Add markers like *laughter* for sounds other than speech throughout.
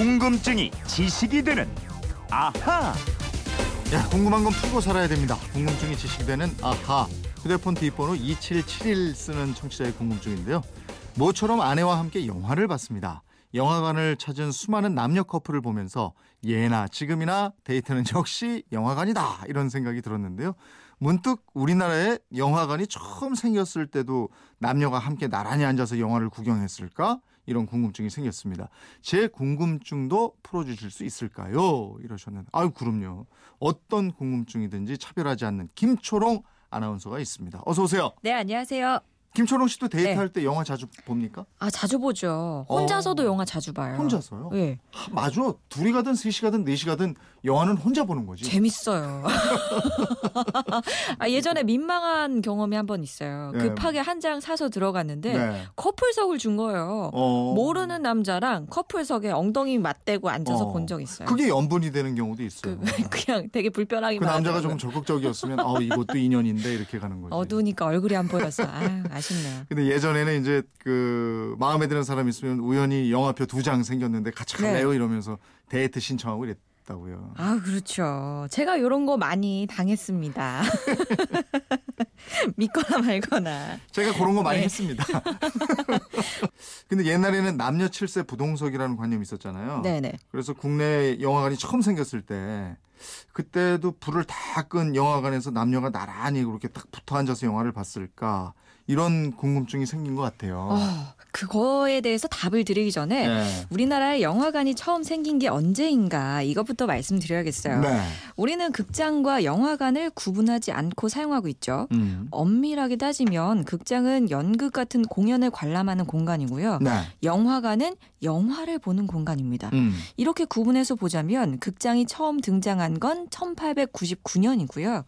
궁금증이 지식이 되는 아하. 야, 궁금한 건 풀고 살아야 됩니다. 궁금증이 지식되는 아하. 휴대폰 뒷번호 2771 쓰는 청취자의 궁금증인데요. 모처럼 아내와 함께 영화를 봤습니다. 영화관을 찾은 수많은 남녀 커플을 보면서 예나 지금이나 데이트는 역시 영화관이다 이런 생각이 들었는데요. 문득 우리나라에 영화관이 처음 생겼을 때도 남녀가 함께 나란히 앉아서 영화를 구경했을까? 이런 궁금증이 생겼습니다. 제 궁금증도 풀어주실 수 있을까요? 이러셨는데 아유 그럼요. 어떤 궁금증이든지 차별하지 않는 김초롱 아나운서가 있습니다. 어서 오세요. 네, 안녕하세요. 김초롱 씨도 데이트할 네. 때 영화 자주 봅니까? 아, 자주 보죠. 혼자서도 어. 영화 자주 봐요. 혼자서요? 네. 하, 맞아. 둘이 가든 셋이 가든 넷이 가든 영화는 혼자 보는 거지. 재밌어요. *laughs* 아, 예전에 민망한 경험이 한 번 있어요. 네. 급하게 한 장 사서 들어갔는데 네. 커플석을 준 거예요. 어. 모르는 남자랑 커플석에 엉덩이 맞대고 앉아서 어. 본적 있어요. 그게 연분이 되는 경우도 있어요. 그, *laughs* 그냥 되게 불편하게 그 남자가. 조금 적극적이었으면 어 이것도 인연인데 이렇게 가는 거지. 어두우니까 얼굴이 안 보여서 아, 아쉽네요. 근데 예전에는 이제 그 마음에 드는 사람 있으면 우연히 영화표 두 장 생겼는데 같이 네. 갈래요 이러면서 데이트 신청하고 이랬 다고요. 아, 그렇죠. 제가 이런 거 많이 당했습니다. *laughs* 믿거나 말거나. 제가 그런 거 많이 네. 했습니다. *laughs* 근데 옛날에는 남녀 칠세 부동석이라는 관념이 있었잖아요. 네네. 그래서 국내 영화관이 처음 생겼을 때 그때도 불을 다 끈 영화관에서 남녀가 나란히 그렇게 딱 붙어 앉아서 영화를 봤을까 이런 궁금증이 생긴 것 같아요. 어, 그거에 대해서 답을 드리기 전에 네. 우리나라에 영화관이 처음 생긴 게 언제인가 이것부터 말씀드려야겠어요. 네. 우리는 극장과 영화관을 구분하지 않고 사용하고 있죠. 음. 엄밀하게 따지면 극장은 연극 같은 공연을 관람하는 공간이고요. 네. 영화관은 영화를 보는 공간입니다. 음. 이렇게 구분해서 보자면 극장이 처음 등장한 건 1899년이고요.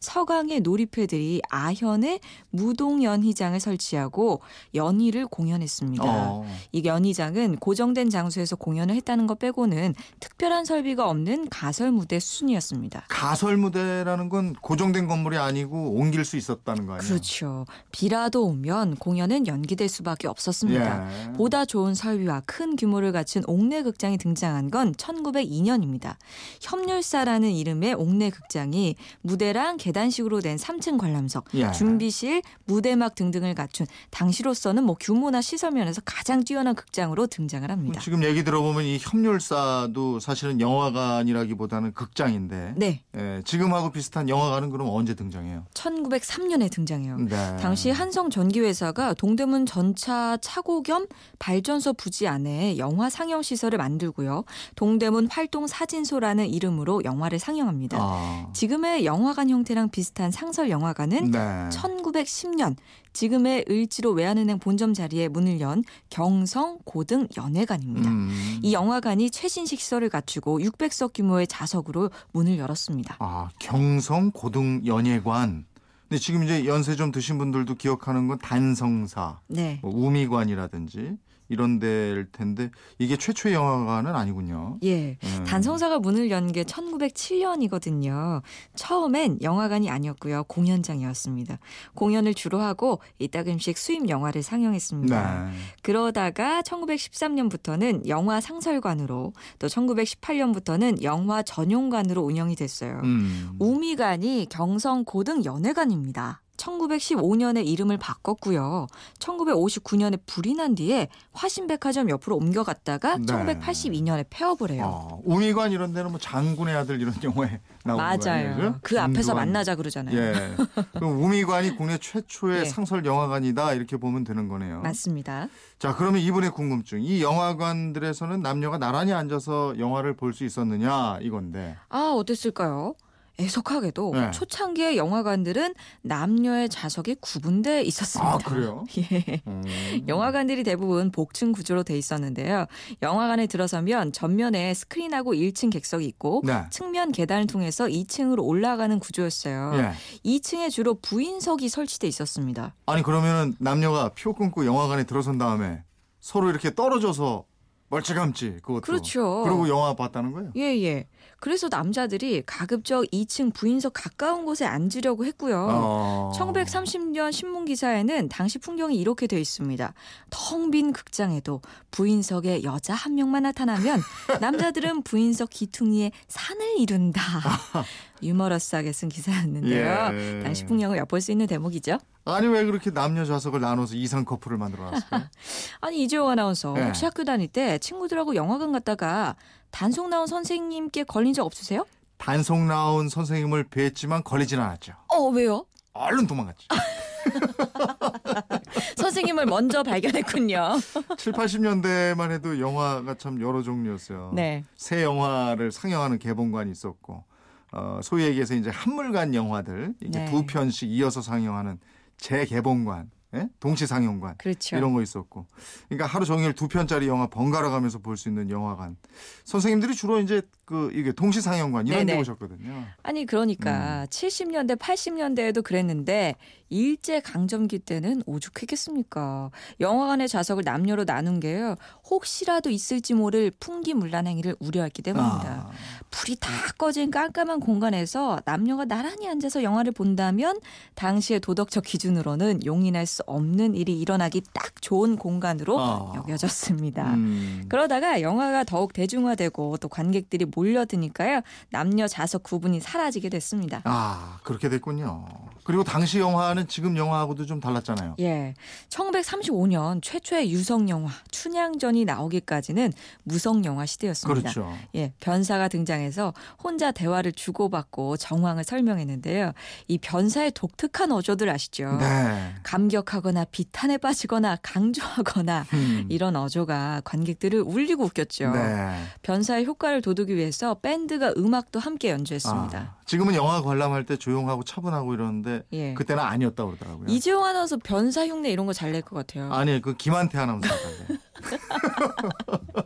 서강의 놀이패들이 아현에 무동연 희장을 설치하고 연희를 공연했습니다. 어. 이 연희장은 고정된 장소에서 공연을 했다는 것 빼고는 특별한 설비가 없는 가설 무대 수준이었습니다. 가설 무대라는 건 고정된 건물이 아니고 옮길 수 있었다는 거 아니에요? 그렇죠. 비라도 오면 공연은 연기될 수밖에 없었습니다. 예. 보다 좋은 설비와 큰 규모를 갖춘 옥내 극장이 등장한 건 1902년입니다. 협률사라는 이름의 옥내 극장이 무대랑 계단식으로 된 3층 관람석, 예. 준비실, 무대막 등등을 갖춘 당시로서는 뭐 규모나 시설 면에서 가장 뛰어난 극장으로 등장을 합니다. 지금 얘기 들어보면 이 협률사도 사실은 영화관이라기보다는 극장인데 네, 예, 지금하고 비슷한 영화관은 그럼 언제 등장해요? 1903년에 등장해요. 네. 당시 한성 전기회사가 동대문 전차 차고 겸 발전소 부지 안에 영화 상영 시설을 만들고요. 동대문 활동 사진소라는 이름으로 영화를 상영합니다. 아. 지금의 영화관 형태랑 비슷한 상설 영화관은 네. 1910년 지금의 을지로 외환은행 본점 자리에 문을 연 경성 고등 연회관입니다. 음. 이 영화관이 최신식 시설을 갖추고 600석 규모의 자석으로 문을 열었습니다. 아, 경성 고등 연예관. 근데 지금 이제 연세 좀 드신 분들도 기억하는 건 단성사, 네. 뭐 우미관이라든지 이런 데일 텐데 이게 최초의 영화관은 아니군요. 예. 음. 단성사가 문을 연 게 1907년이거든요. 처음엔 영화관이 아니었고요. 공연장이었습니다. 공연을 주로 하고 이따금씩 수입 영화를 상영했습니다. 네. 그러다가 1913년부터는 영화 상설관으로 또 1918년부터는 영화 전용관으로 운영이 됐어요. 음. 우미관이 경성 고등 연회관입니다. 1915년에 이름을 바꿨고요. 1959년에 불이 난 뒤에 화신백화점 옆으로 옮겨갔다가 네. 1982년에 폐업을 해요. 어, 우미관 이런 데는 뭐 장군의 아들 이런 영화에 *laughs* 나오는? 맞아요. 그 앞에서 김두한. 만나자 그러잖아요. 예. *laughs* 그럼 우미관이 국내 최초의 예. 상설 영화관이다 이렇게 보면 되는 거네요. 맞습니다. 자, 그러면 이분의 궁금증. 이 영화관들에서는 남녀가 나란히 앉아서 영화를 볼 수 있었느냐 이건데. 아, 어땠을까요? 애석하게도 네. 초창기의 영화관들은 남녀의 좌석이 구분돼 있었습니다. 아, 그래요? *laughs* 예. 음. 영화관들이 대부분 복층 구조로 돼 있었는데요. 영화관에 들어서면 전면에 스크린하고 1층 객석이 있고 네. 측면 계단을 통해서 2층으로 올라가는 구조였어요. 예. 2층에 주로 부인석이 설치돼 있었습니다. 아니 그러면은 남녀가 표 끊고 영화관에 들어선 다음에 서로 이렇게 떨어져서 멀찌감치 그것도. 그렇죠. 그리고 영화 봤다는 거예요. 예, 예. 그래서 남자들이 가급적 2층 부인석 가까운 곳에 앉으려고 했고요. 어. 1930년 신문 기사에는 당시 풍경이 이렇게 돼 있습니다. 텅 빈 극장에도 부인석에 여자 한 명만 나타나면 *laughs* 남자들은 부인석 기퉁이에 산을 이룬다. *laughs* 유머러스하게 쓴 기사였는데요. 예. 당시 풍경을 엿볼 수 있는 대목이죠. 아니 왜 그렇게 남녀 좌석을 나눠서 이상 커플을 만들어놨을까요? *laughs* 아니 이재용 아나운서 네. 혹시 학교 다닐 때 친구들하고 영화관 갔다가 단속 나온 선생님께 걸린 적 없으세요? 단속 나온 선생님을 뵀지만 걸리진 않았죠. 어 왜요? 얼른 도망갔지. *laughs* 선생님을 먼저 발견했군요. *laughs* 7, 80년대만 해도 영화가 참 여러 종류였어요. 네. 새 영화를 상영하는 개봉관이 있었고 어, 소위 얘기해서 이제 한물간 영화들 이게 네. 두 편씩 이어서 상영하는 재개봉관, 예? 동시 상영관 그렇죠. 이런 거 있었고, 그러니까 하루 종일 두 편짜리 영화 번갈아 가면서 볼 수 있는 영화관. 선생님들이 주로 이제 그 이게 동시 상영관 이런 데. 오셨거든요. 아니 그러니까 70년대 80년대에도 그랬는데 일제 강점기 때는 오죽했겠습니까? 영화관의 좌석을 남녀로 나눈 게요. 혹시라도 있을지 모를 풍기문란 행위를 우려했기 때문입니다. 아, 불이 다 꺼진 깜깜한 공간에서 남녀가 나란히 앉아서 영화를 본다면 당시의 도덕적 기준으로는 용인할 수 없는 일이 일어나기 딱 좋은 공간으로 아. 여겨졌습니다. 음. 그러다가 영화가 더욱 대중화되고 또 관객들이 몰려드니까요. 남녀 좌석 구분이 사라지게 됐습니다. 아 그렇게 됐군요. 그리고 당시 영화는 지금 영화하고도 좀 달랐잖아요. 예. 1935년 최초의 유성 영화 춘향전이 나오기까지는 무성 영화 시대였습니다. 그렇죠. 예, 변사가 등장해서 혼자 대화를 주고받고 정황을 설명했는데요. 이 변사의 독특한 어조들 아시죠? 네. 감격하거나 비탄에 빠지거나 강조하거나 음. 이런 어조가 관객들을 울리고 웃겼죠. 네. 변사의 효과를 돋우기 위해서 밴드가 음악도 함께 연주했습니다. 아, 지금은 영화 관람할 때 조용하고 차분하고 이러는데 예. 그때는 아니었다 고 그러더라고요. 이재용 아나운서 변사 흉내 이런 거 잘 낼 것 같아요. 아니 그 김한태 아나운서. *laughs*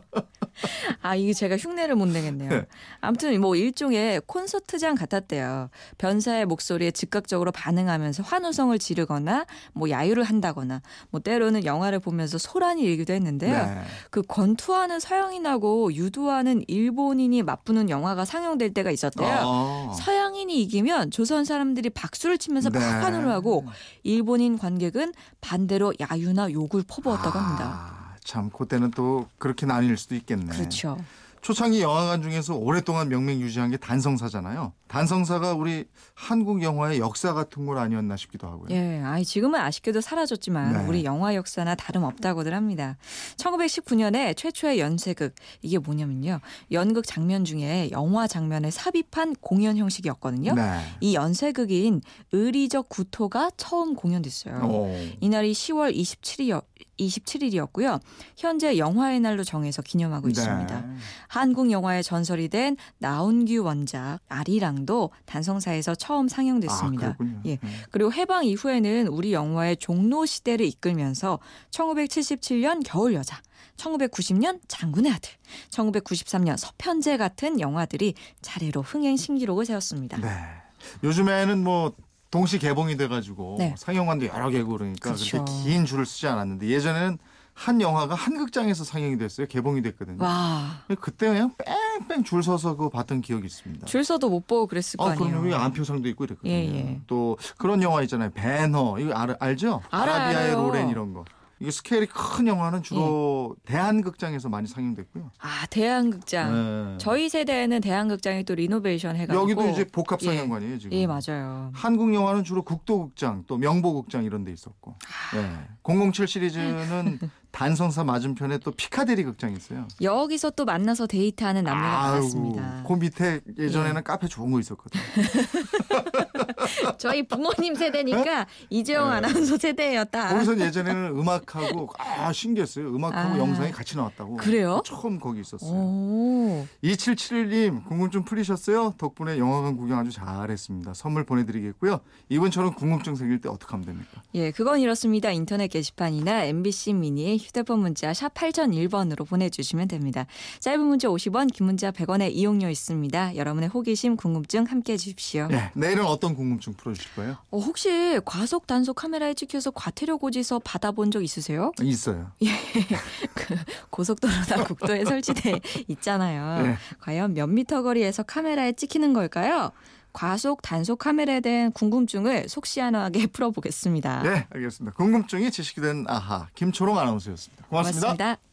아, 이게 제가 흉내를 못 내겠네요. 네. 아무튼 뭐 일종의 콘서트장 같았대요. 변사의 목소리에 즉각적으로 반응하면서 환호성을 지르거나 뭐 야유를 한다거나 뭐 때로는 영화를 보면서 소란이 일기도 했는데요. 네. 그 권투하는 서양인하고 유도하는 일본인이 맞붙는 영화가 상영될 때가 있었대요. 어. 서양인이 이기면 조선 사람들이 박수를 치면서 막 네. 환호를 하고 일본인 관객은 반대로 야유나 욕을 퍼부었다고 합니다. 아, 참 그때는 또 그렇게 나뉠 수도 있겠네. 그렇죠. 초창기 영화관 중에서 오랫동안 명맥 유지한 게 단성사잖아요. 단성사가 우리 한국 영화의 역사 같은 걸 아니었나 싶기도 하고요. 예, 아이 지금은 아쉽게도 사라졌지만 네. 우리 영화 역사나 다름 없다고들 합니다. 1919년에 최초의 연쇄극 이게 뭐냐면요. 연극 장면 중에 영화 장면을 삽입한 공연 형식이었거든요. 네. 이 연쇄극인 의리적 구토가 처음 공연됐어요. 오. 이날이 10월 27일 27일이었고요. 현재 영화의 날로 정해서 기념하고 있습니다. 네. 한국 영화의 전설이 된 나온규 원작 아리랑 도 단성사에서 처음 상영됐습니다. 아. 예. 네. 그리고 해방 이후에는 우리 영화의 종로 시대를 이끌면서 1977년 겨울 여자, 1990년 장군의 아들, 1993년 서편제 같은 영화들이 차례로 흥행 신기록을 세웠습니다. 네. 요즘에는 뭐 동시 개봉이 돼가지고 네. 상영관도 여러 개고 그러니까 그렇죠. 그렇게 긴 줄을 쓰지 않았는데 예전에는 한 영화가 한 극장에서 상영이 됐어요. 개봉이 됐거든요. 와, 그때 그냥 뺑 뺑 줄 서서 그거 봤던 기억이 있습니다. 줄 서도 못 보고 그랬을 거 아, 아니에요. 그럼요. 안표상도 있고 이랬거든요. 예, 예. 또 그런 영화 있잖아요. 배너. 이거 알, 알죠? 알아요, 아라비아의. 로렌 이런 거. 이게 스케일이 큰 영화는 주로 대한극장에서 많이 상영됐고요. 아, 대한극장. 네. 저희 세대에는 대한극장이 또 리노베이션 해가지고 여기도 이제 복합 예. 상영관이에요, 지금. 예, 맞아요. 한국 영화는 주로 국도극장, 또 명보극장 이런 데 있었고. 예. 007 시리즈는 *laughs* 단성사 맞은편에 또 피카데리 극장이 있어요. 여기서 또 만나서 데이트하는 남녀가 많았습니다. 그 밑에 예전에는 카페 좋은 거 있었거든. *laughs* 저희 부모님 세대니까 이재용 네. 아나운서 세대였다. 거기서 예전에는 음악하고 아 신기했어요. 음악하고 아. 영상이 같이 나왔다고. 그래요? 처음 거기 있었어요. 오. 2771님 궁금증 풀리셨어요? 덕분에 영화관 구경 아주 잘했습니다. 선물 보내드리겠고요. 이번처럼 궁금증 생길 때 어떻게 하면 됩니까? 예, 그건 이렇습니다. 인터넷 게시판이나 MBC 미니의 휴대폰 문자 샵 8001번으로 보내주시면 됩니다. 짧은 문자 50원, 긴 문자 100원의 이용료 있습니다. 여러분의 호기심, 궁금증 함께해 주십시오. 네, 내일은 어떤 궁금증 풀어주실 거예요? 어, 혹시 과속 단속 카메라에 찍혀서 과태료 고지서 받아본 적 있으세요? 있어요. *laughs* 그 고속도로나 국도에 설치돼 있잖아요. 네. 과연 몇 미터 거리에서 카메라에 찍히는 걸까요? 과속 단속 카메라에 대한 궁금증을 속 시원하게 *laughs* 풀어보겠습니다. 네, 알겠습니다. 궁금증이 지식이 된 아하 김초롱 아나운서였습니다. 고맙습니다. 고맙습니다.